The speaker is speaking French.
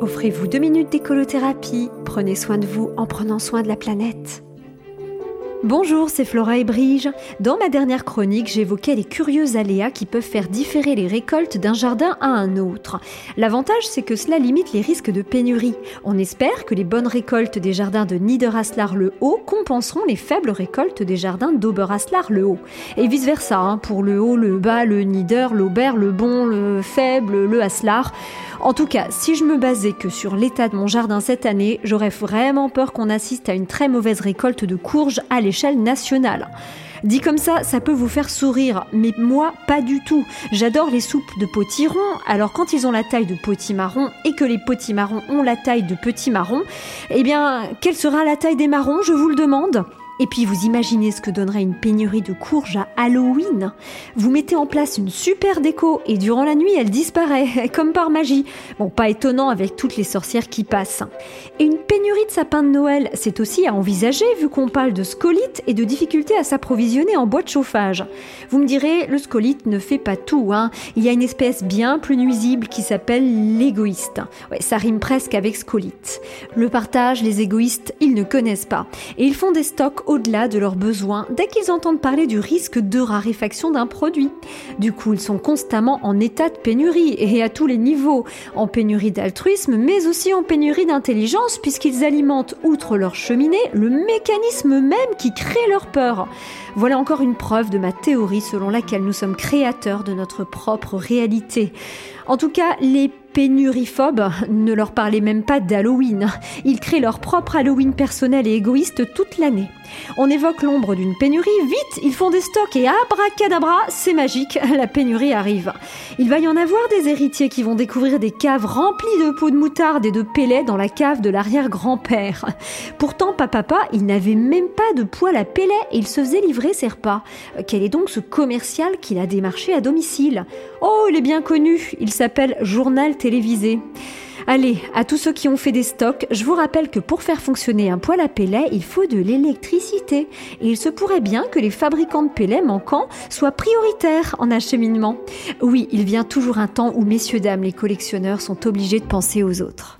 Offrez-vous deux minutes d'écolothérapie. Prenez soin de vous en prenant soin de la planète. Bonjour, c'est Flora et Brige. Dans ma dernière chronique, j'évoquais les curieux aléas qui peuvent faire différer les récoltes d'un jardin à un autre. L'avantage, c'est que cela limite les risques de pénurie. On espère que les bonnes récoltes des jardins de Niederaslar-le-Haut compenseront les faibles récoltes des jardins d'Oberaslar-le-Haut. Et vice-versa, hein, pour le haut, le bas, le Nieder, l'Aubert, le bon, le faible, le Aslar. En tout cas, si je me basais que sur l'état de mon jardin cette année, j'aurais vraiment peur qu'on assiste à une très mauvaise récolte de courges à l'échelle nationale. Dit comme ça, ça peut vous faire sourire, mais moi, pas du tout. J'adore les soupes de potirons, alors quand ils ont la taille de potimarron et que les potimarrons ont la taille de petits marrons, eh bien, quelle sera la taille des marrons, je vous le demande et puis vous imaginez ce que donnerait une pénurie de courges à Halloween Vous mettez en place une super déco et durant la nuit elle disparaît, comme par magie. Bon, pas étonnant avec toutes les sorcières qui passent. Et une pénurie de sapins de Noël, c'est aussi à envisager vu qu'on parle de scolite et de difficultés à s'approvisionner en bois de chauffage. Vous me direz, le scolite ne fait pas tout, hein. Il y a une espèce bien plus nuisible qui s'appelle l'égoïste. Ouais, ça rime presque avec scolite. Le partage, les égoïstes, ils ne connaissent pas. Et ils font des stocks au-delà de leurs besoins dès qu'ils entendent parler du risque de raréfaction d'un produit. Du coup, ils sont constamment en état de pénurie et à tous les niveaux, en pénurie d'altruisme mais aussi en pénurie d'intelligence puisqu'ils alimentent, outre leur cheminée, le mécanisme même qui crée leur peur. Voilà encore une preuve de ma théorie selon laquelle nous sommes créateurs de notre propre réalité. En tout cas, les pénuriphobes ne leur parlaient même pas d'Halloween. Ils créent leur propre Halloween personnel et égoïste toute l'année. On évoque l'ombre d'une pénurie, vite, ils font des stocks et abracadabra, c'est magique, la pénurie arrive. Il va y en avoir des héritiers qui vont découvrir des caves remplies de pots de moutarde et de pellets dans la cave de l'arrière-grand-père. Pourtant, papa, il n'avait même pas de poêle à pellets et il se faisait livrer ses repas. Quel est donc ce commercial qu'il a démarché à domicile? Oh, il est bien connu, il s'appelle Journal Télévisé. Allez, à tous ceux qui ont fait des stocks, je vous rappelle que pour faire fonctionner un poêle à pellets, il faut de l'électricité. Et il se pourrait bien que les fabricants de pellets manquants soient prioritaires en acheminement. Oui, il vient toujours un temps où, messieurs, dames, les collectionneurs sont obligés de penser aux autres.